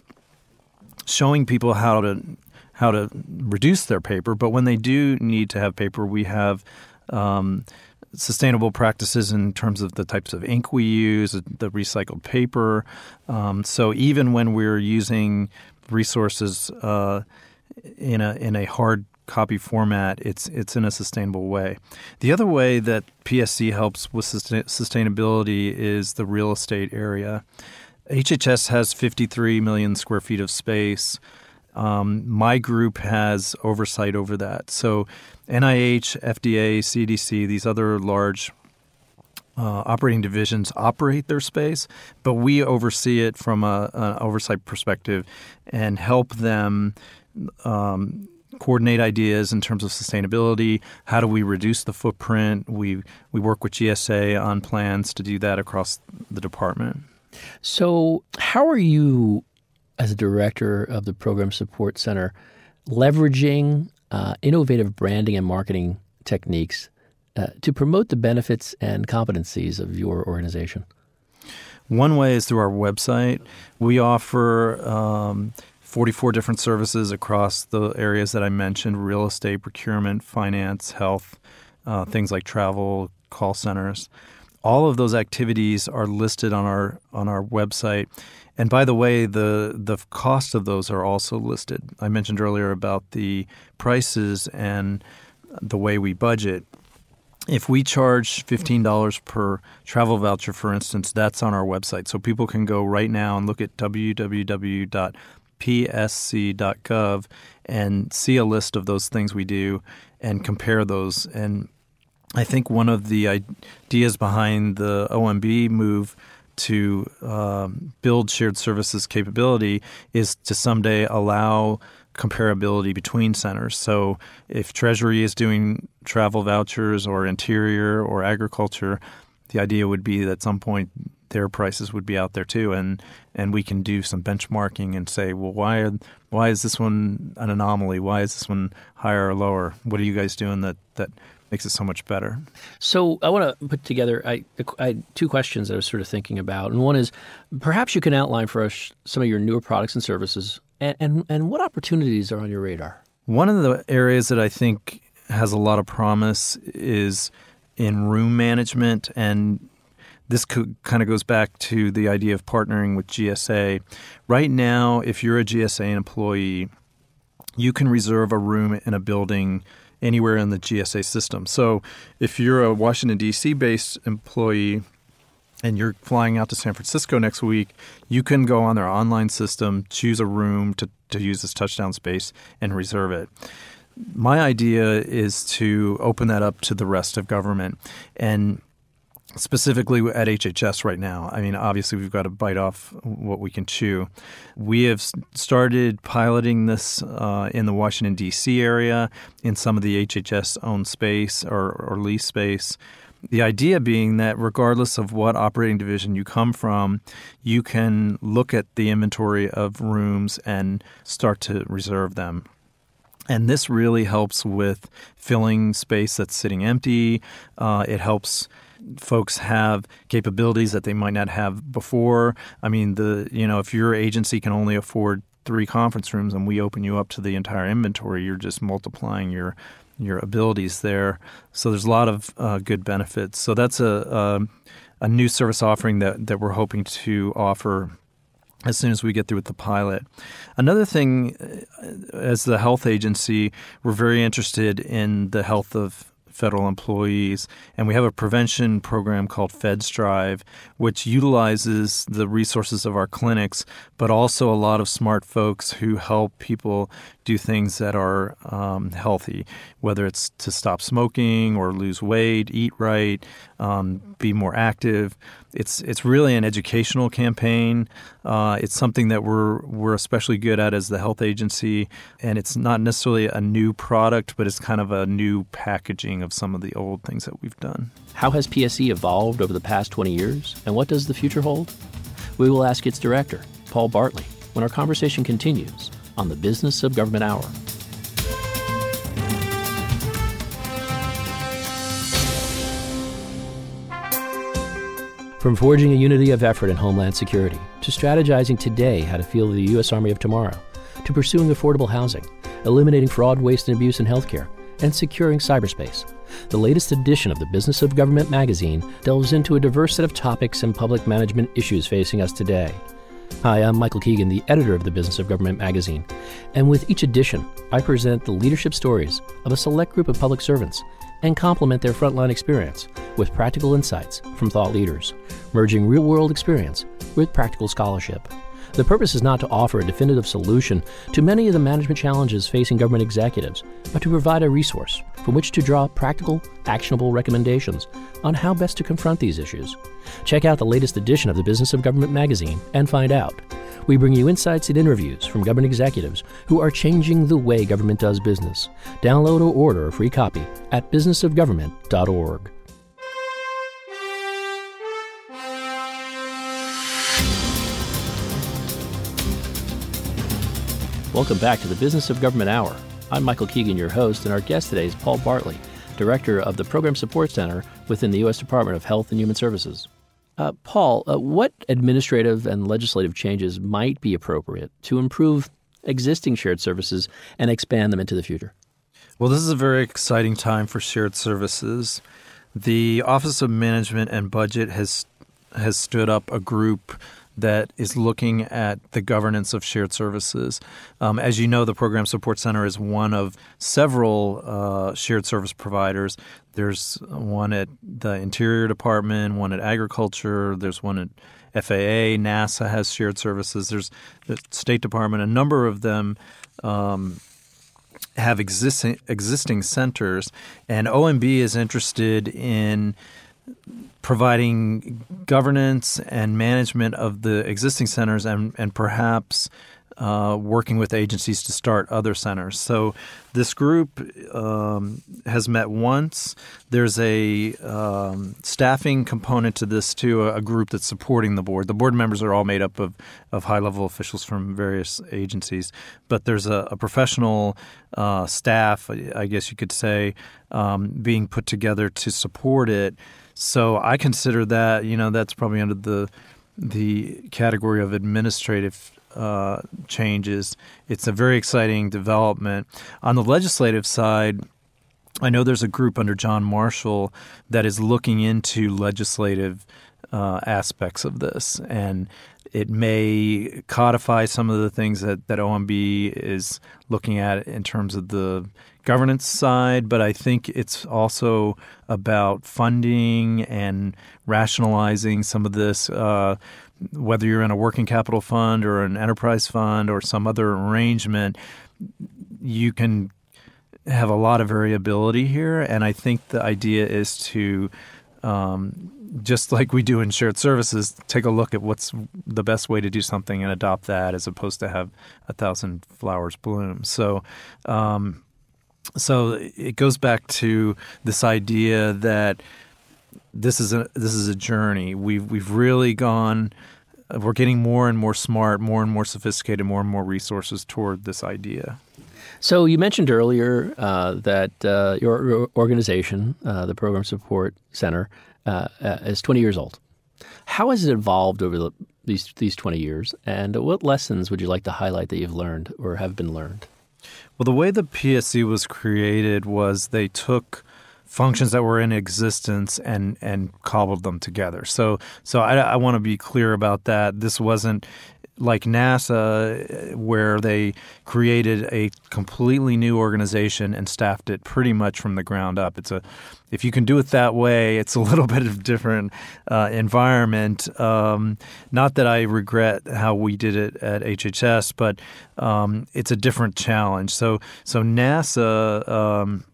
showing people how to how to reduce their paper. But when they do need to have paper, we have um, sustainable practices in terms of the types of ink we use, the recycled paper. Um, so even when we're using resources uh, in a in a hard copy format, it's it's in a sustainable way. The other way that PSC helps with sustainability is the real estate area. HHS has 53 million square feet of space. Um, my group has oversight over that. So, NIH, FDA, CDC, these other large uh, operating divisions operate their space, but we oversee it from an oversight perspective and help them um, coordinate ideas in terms of sustainability. How do we reduce the footprint? We we work with GSA on plans to do that across the department. So, how are you, as a director of the Program Support Center, leveraging uh, innovative branding and marketing techniques uh, to promote the benefits and competencies of your organization? One way is through our website. We offer um, 44 different services across the areas that I mentioned real estate, procurement, finance, health, uh, things like travel, call centers. All of those activities are listed on our on our website. And by the way, the the cost of those are also listed. I mentioned earlier about the prices and the way we budget. if we charge $15 per travel voucher, for instance, that's on our website. So people can go right now and look at www.psc.gov and see a list of those things we do and compare those. And I think one of the ideas behind the OMB move to um, build shared services capability is to someday allow comparability between centers. So if Treasury is doing travel vouchers or interior or agriculture, the idea would be that at some point their prices would be out there too, and and we can do some benchmarking and say, well, why are, why is this one an anomaly? Why is this one higher or lower? What are you guys doing that that makes it so much better? So I want to put together I, I two questions that I was sort of thinking about, and one is perhaps you can outline for us some of your newer products and services, and and, and what opportunities are on your radar. One of the areas that I think has a lot of promise is in room management and this kind of goes back to the idea of partnering with GSA. Right now, if you're a GSA employee, you can reserve a room in a building anywhere in the GSA system. So if you're a Washington, D.C. based employee and you're flying out to San Francisco next week, you can go on their online system, choose a room to, to use this touchdown space, and reserve it my idea is to open that up to the rest of government and specifically at HHS right now. I mean, obviously, we've got to bite off what we can chew. We have started piloting this uh, in the Washington, D.C. area in some of the HHS owned space or, or lease space. The idea being that regardless of what operating division you come from, you can look at the inventory of rooms and start to reserve them. And this really helps with filling space that's sitting empty. Uh, it helps folks have capabilities that they might not have before. I mean, the you know, if your agency can only afford three conference rooms and we open you up to the entire inventory, you're just multiplying your your abilities there. So there's a lot of uh, good benefits. So that's a, a a new service offering that that we're hoping to offer as soon as we get through with the pilot. Another thing, uh, as the health agency, we're very interested in the health of federal employees. And we have a prevention program called FedStrive, which utilizes the resources of our clinics, but also a lot of smart folks who help people do things that are um, healthy, whether it's to stop smoking or lose weight, eat right, um, be more active. It's it's really an educational campaign. Uh, it's something that we're we're especially good at as the health agency, and it's not necessarily a new product, but it's kind of a new packaging of some of the old things that we've done. How has PSC evolved over the past 20 years, and what does the future hold? We will ask its director, Paul Bartley, when our conversation continues on the Business of Government Hour. From forging a unity of effort in Homeland Security, to strategizing today how to field the U.S. Army of tomorrow, to pursuing affordable housing, eliminating fraud, waste, and abuse in healthcare, and securing cyberspace. The latest edition of the Business of Government magazine delves into a diverse set of topics and public management issues facing us today. Hi, I'm Michael Keegan, the editor of the Business of Government magazine. And with each edition, I present the leadership stories of a select group of public servants and complement their frontline experience with practical insights from thought leaders, merging real world experience with practical scholarship. The purpose is not to offer a definitive solution to many of the management challenges facing government executives, but to provide a resource from which to draw practical, actionable recommendations on how best to confront these issues. Check out the latest edition of the Business of Government magazine and find out. We bring you insights and interviews from government executives who are changing the way government does business. Download or order a free copy at businessofgovernment.org. Welcome back to the Business of Government Hour. I'm Michael Keegan, your host, and our guest today is Paul Bartley, Director of the Program Support Center within the U.S. Department of Health and Human Services. Uh, Paul, uh, what administrative and legislative changes might be appropriate to improve existing shared services and expand them into the future? Well, this is a very exciting time for shared services. The Office of Management and Budget has has stood up a group that is looking at the governance of shared services. Um, as you know, the Program Support Center is one of several uh, shared service providers. There's one at the Interior Department, one at Agriculture, there's one at FAA, NASA has shared services. There's the State Department, a number of them um, have existing existing centers, and OMB is interested in providing governance and management of the existing centers and, and perhaps uh, working with agencies to start other centers. So this group um, has met once. There's a um, staffing component to this too, a, group that's supporting the board. The board members are all made up of, of high level officials from various agencies, but there's a, a professional uh, staff, I guess you could say, um, being put together to support it. So I consider that, you know, that's probably under the the category of administrative uh, changes. It's a very exciting development. On the legislative side, I know there's a group under John Marshall that is looking into legislative uh, aspects of this, and it may codify some of the things that, that OMB is looking at in terms of the governance side, but I think it's also about funding and rationalizing some of this. Uh, whether you're in a working capital fund or an enterprise fund or some other arrangement, you can have a lot of variability here. And I think the idea is to, um, just like we do in shared services, take a look at what's the best way to do something and adopt that as opposed to have a thousand flowers bloom. So, um, so it goes back to this idea that this is a this is a journey. We've we've really gone. We're getting more and more smart, more and more sophisticated, more and more resources toward this idea. So you mentioned earlier uh, that uh, your organization, uh, the Program Support Center, uh, uh, is 20 years old. How has it evolved over the, these these 20 years, and what lessons would you like to highlight that you've learned or have been learned? Well, the way the PSC was created was they took functions that were in existence and and cobbled them together. So so I, I want to be clear about that. This wasn't like NASA, where they created a completely new organization and staffed it pretty much from the ground up. It's a if you can do it that way, it's a little bit of different uh, environment. Um, not that I regret how we did it at HHS, but um, it's a different challenge. So so NASA. Um,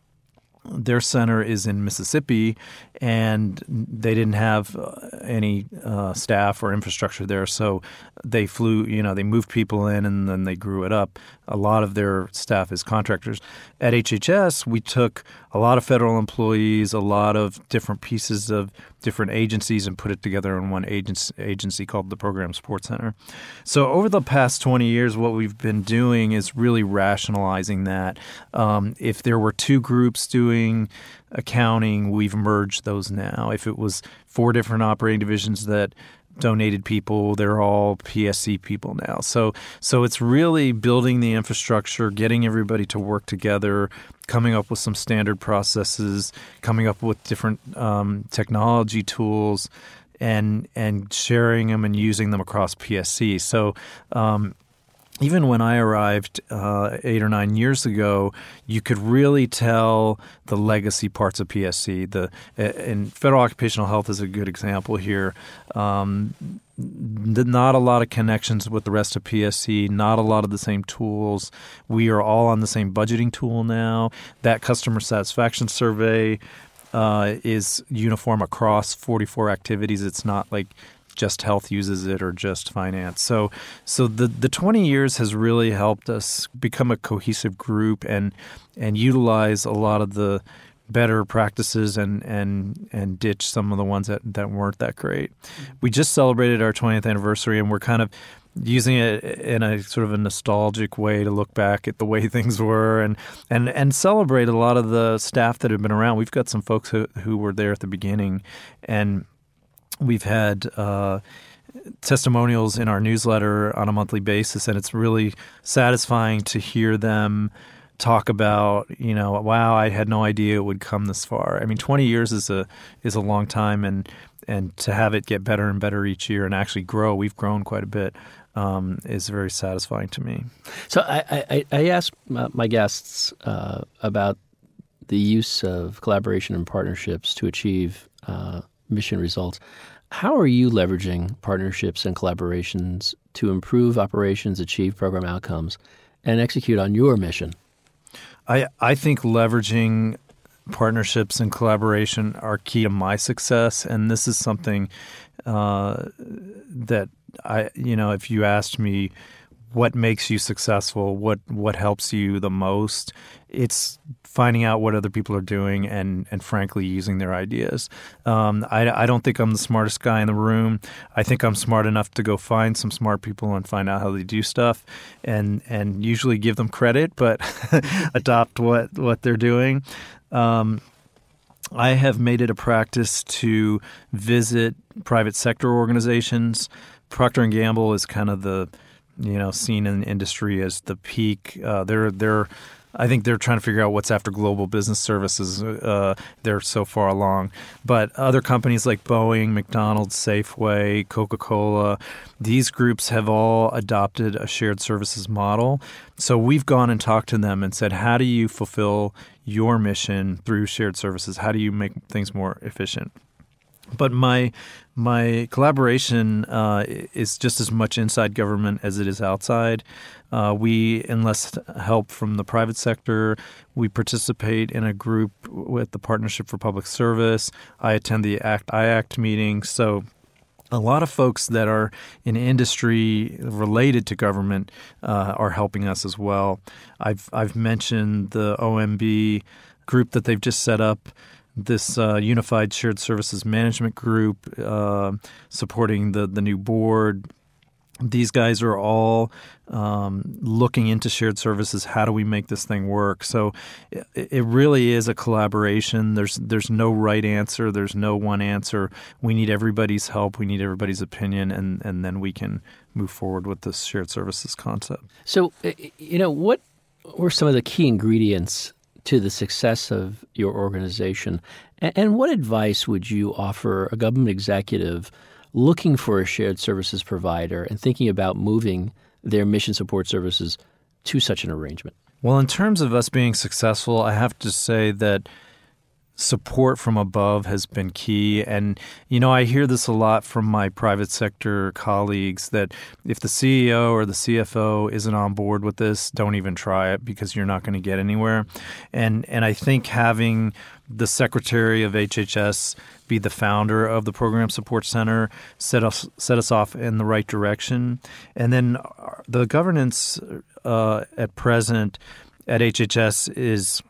their center is in Mississippi, and they didn't have uh, any uh, staff or infrastructure there. So they flew, you know, they moved people in and then they grew it up. A lot of their staff is contractors. At HHS, we took a lot of federal employees, a lot of different pieces of different agencies, and put it together in one agency, called the Program Support Center. So over the past 20 years, what we've been doing is really rationalizing that. Um, if there were two groups doing accounting, we've merged those now. If it was four different operating divisions that donated people, they're all PSC people now. So so it's really building the infrastructure, getting everybody to work together, coming up with some standard processes, coming up with different um, technology tools, and and sharing them and using them across PSC. So. Um, even when I arrived uh, eight or nine years ago, you could really tell the legacy parts of PSC. The and federal occupational health is a good example here. Um, not a lot of connections with the rest of PSC, not a lot of the same tools. We are all on the same budgeting tool now. That customer satisfaction survey uh, is uniform across 44 activities. It's not like just health uses it or just finance. So so the the 20 years has really helped us become a cohesive group and and utilize a lot of the better practices and and and ditch some of the ones that, that weren't that great. Mm-hmm. We just celebrated our 20th anniversary and we're kind of using it in a sort of a nostalgic way to look back at the way things were and and and celebrate a lot of the staff that have been around. We've got some folks who who were there at the beginning and We've had uh, testimonials in our newsletter on a monthly basis, and it's really satisfying to hear them talk about you know wow I had no idea it would come this far. I mean 20 years is a is a long time and and to have it get better and better each year and actually grow, we've grown quite a bit. Um, is very satisfying to me. So I, I, I asked my guests uh, about the use of collaboration and partnerships to achieve uh, mission results. How are you leveraging partnerships and collaborations to improve operations, achieve program outcomes, and execute on your mission? I, I think leveraging partnerships and collaboration are key to my success, and this is something uh, that I, you know, if you asked me what makes you successful, what what helps you the most, it's finding out what other people are doing and and frankly using their ideas. Um, I, I don't think I'm the smartest guy in the room. I think I'm smart enough to go find some smart people and find out how they do stuff, and and usually give them credit, but adopt what what they're doing. Um, I have made it a practice to visit private sector organizations. Procter and Gamble is kind of the you know seen in the industry as the peak. Uh, they're they're I think they're trying to figure out what's after global business services. Uh, they're so far along, but other companies like Boeing, McDonald's, Safeway, Coca Cola, these groups have all adopted a shared services model. So we've gone and talked to them and said, "How do you fulfill your mission through shared services? How do you make things more efficient?" But my my collaboration uh, is just as much inside government as it is outside. Uh, we enlist help from the private sector. We participate in a group with the Partnership for Public Service. I attend the ACT-IAC meetings. So a lot of folks that are in industry related to government uh, are helping us as well. I've I've mentioned the OMB group that they've just set up this uh, unified shared services management group uh, supporting the the new board. These guys are all um, looking into shared services. How do we make this thing work? So it, it, really is a collaboration. There's there's no right answer. There's no one answer. We need everybody's help. We need everybody's opinion, and and then we can move forward with this shared services concept. So you know what were some of the key ingredients to the success of your organization. And what advice would you offer a government executive looking for a shared services provider and thinking about moving their mission support services to such an arrangement? Well, in terms of us being successful, I have to say that support from above has been key. And, you know, I hear this a lot from my private sector colleagues that if the CEO or the CFO isn't on board with this, don't even try it because you're not going to get anywhere. And, and I think having the secretary of HHS be the founder of the program support center set us set us off in the right direction and then the governance uh, at present at HHS is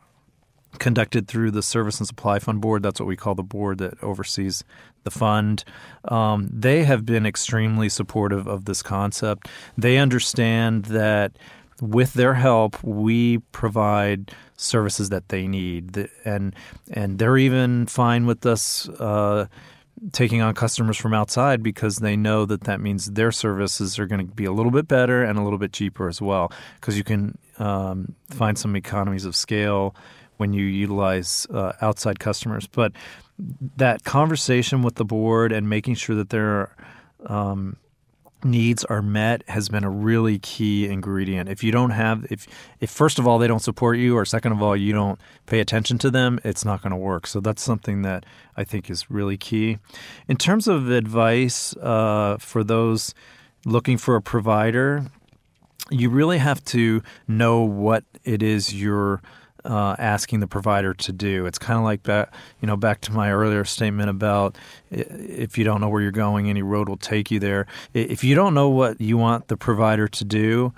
conducted through the Service and Supply Fund Board. That's what we call the board that oversees the fund. Um, they have been extremely supportive of this concept. They understand that with their help, we provide services that they need, and and they're even fine with us. Uh, taking on customers from outside because they know that that means their services are going to be a little bit better and a little bit cheaper as well because you can um, find some economies of scale when you utilize uh, outside customers. But that conversation with the board and making sure that their um, needs are met has been a really key ingredient. If you don't have, if if first of all they don't support you, or second of all you don't pay attention to them, it's not going to work. So that's something that I think is really key. In terms of advice uh, for those looking for a provider, you really have to know what it is you're uh, asking the provider to do. It's kind of like that, you know, back to my earlier statement about if you don't know where you're going, any road will take you there. If you don't know what you want the provider to do,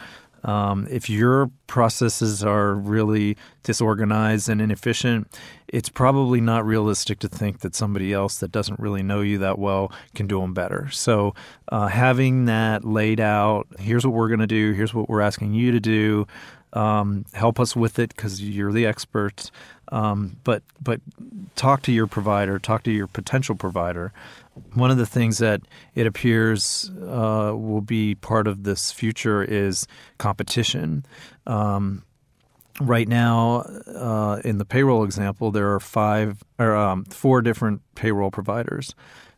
um, if your processes are really disorganized and inefficient, it's probably not realistic to think that somebody else that doesn't really know you that well can do them better. So, uh, having that laid out, here's what we're going to do, here's what we're asking you to do, um, help us with it because you're the experts. Um, but but talk to your provider, talk to your potential provider. One of the things that it appears uh, will be part of this future is competition. Um, right now, uh, in the payroll example, there are five or um, four different payroll providers.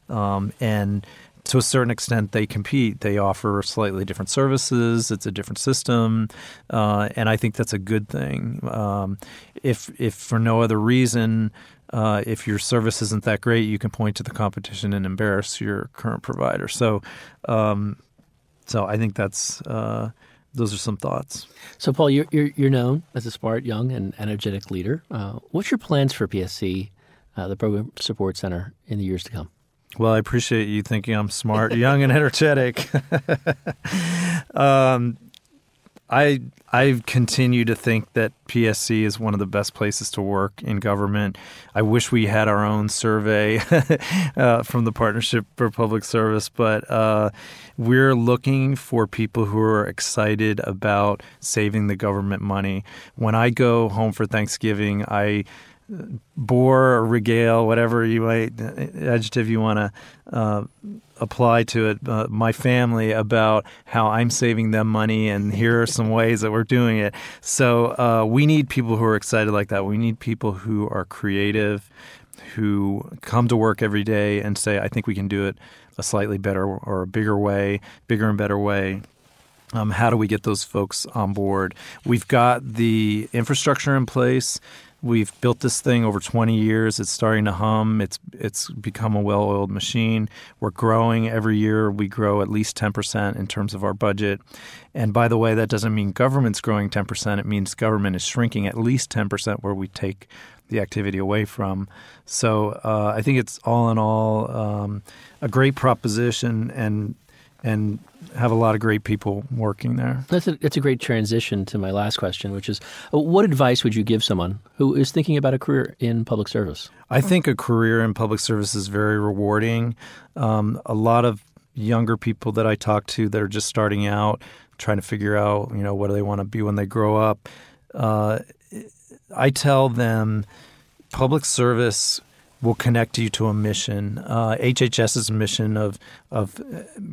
um, and to a certain extent, they compete. They offer slightly different services. It's a different system, uh, and I think that's a good thing. Um, if if for no other reason, uh, if your service isn't that great, you can point to the competition and embarrass your current provider. So, um, so I think that's uh, those are some thoughts. So, Paul, you're you're, you're known as a smart, young, and energetic leader. Uh, what's your plans for PSC, uh, the Program Support Center, in the years to come? Well, I appreciate you thinking I'm smart, young, and energetic. um, I I continue to think that PSC is one of the best places to work in government. I wish we had our own survey uh, from the Partnership for Public Service, but uh, we're looking for people who are excited about saving the government money. When I go home for Thanksgiving, I bore or regale, whatever you might adjective you want to uh, apply to it, uh, my family about how I'm saving them money, and here are some ways that we're doing it. So uh, we need people who are excited like that. We need people who are creative, who come to work every day and say, "I think we can do it a slightly better or a bigger way, bigger and better way." Um, how do we get those folks on board? We've got the infrastructure in place. We've built this thing over 20 years. It's starting to hum. It's it's become a well-oiled machine. We're growing every year. We grow at least 10% in terms of our budget. And by the way, that doesn't mean government's growing 10%. It means government is shrinking at least 10% where we take the activity away from. So uh, I think it's all in all um, a great proposition and and have a lot of great people working there. That's a, that's a great transition to my last question, which is uh, what advice would you give someone who is thinking about a career in public service? I think a career in public service is very rewarding. Um, a lot of younger people that I talk to that are just starting out, trying to figure out, you know, what do they want to be when they grow up. Uh, I tell them public service will connect you to a mission. Uh, HHS's mission of of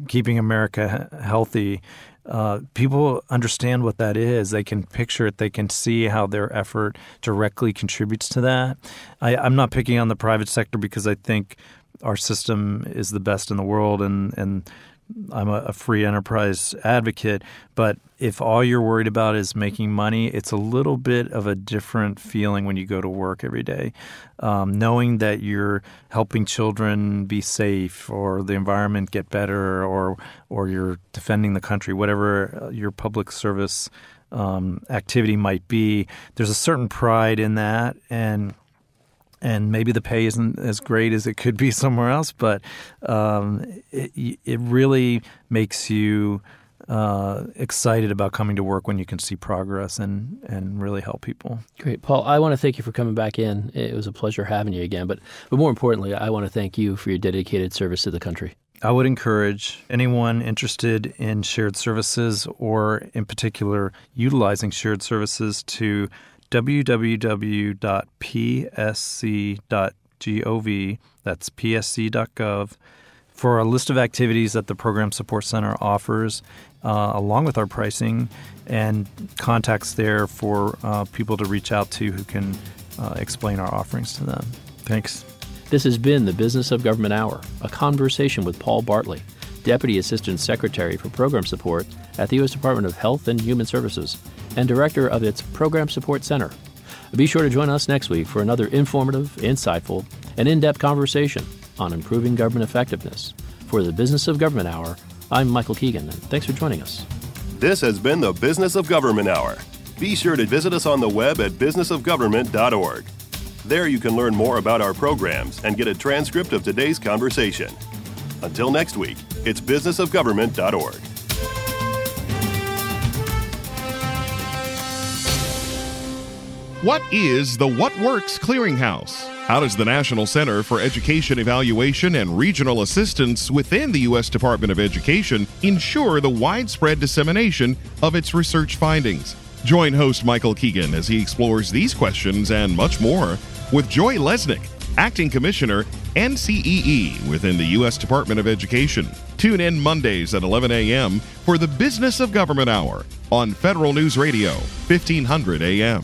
keeping America healthy. Uh, people understand what that is. They can picture it. They can see how their effort directly contributes to that. I, I'm not picking on the private sector because I think our system is the best in the world, and and I'm a, free enterprise advocate, but if all you're worried about is making money, it's a little bit of a different feeling when you go to work every day. Um, knowing that you're helping children be safe, or the environment get better, or or you're defending the country, whatever uh, your public service um, activity might be, there's a certain pride in that, and and maybe the pay isn't as great as it could be somewhere else, but um, it, it really makes you uh, excited about coming to work when you can see progress and, and really help people. Great. Paul, I want to thank you for coming back in. It was a pleasure having you again. But, but more importantly, I want to thank you for your dedicated service to the country. I would encourage anyone interested in shared services or, in particular, utilizing shared services to www.psc.gov, that's psc.gov, for a list of activities that the Program Support Center offers, uh, along with our pricing and contacts there for uh, people to reach out to who can uh, explain our offerings to them. Thanks. This has been the Business of Government Hour, a conversation with Paul Bartley, Deputy Assistant Secretary for Program Support at the U.S. Department of Health and Human Services and Director of its Program Support Center. Be sure to join us next week for another informative, insightful, and in depth conversation on improving government effectiveness. For the Business of Government Hour, I'm Michael Keegan, and thanks for joining us. This has been the Business of Government Hour. Be sure to visit us on the web at businessofgovernment.org. There you can learn more about our programs and get a transcript of today's conversation. Until next week, it's businessofgovernment.org. What is the What Works Clearinghouse? How does the National Center for Education Evaluation and Regional Assistance within the U.S. Department of Education ensure the widespread dissemination of its research findings? Join host Michael Keegan as he explores these questions and much more with Joy Lesnick, Acting Commissioner, NCEE within the U.S. Department of Education. Tune in Mondays at 11 a.m. for the Business of Government Hour on Federal News Radio, 1500 a.m.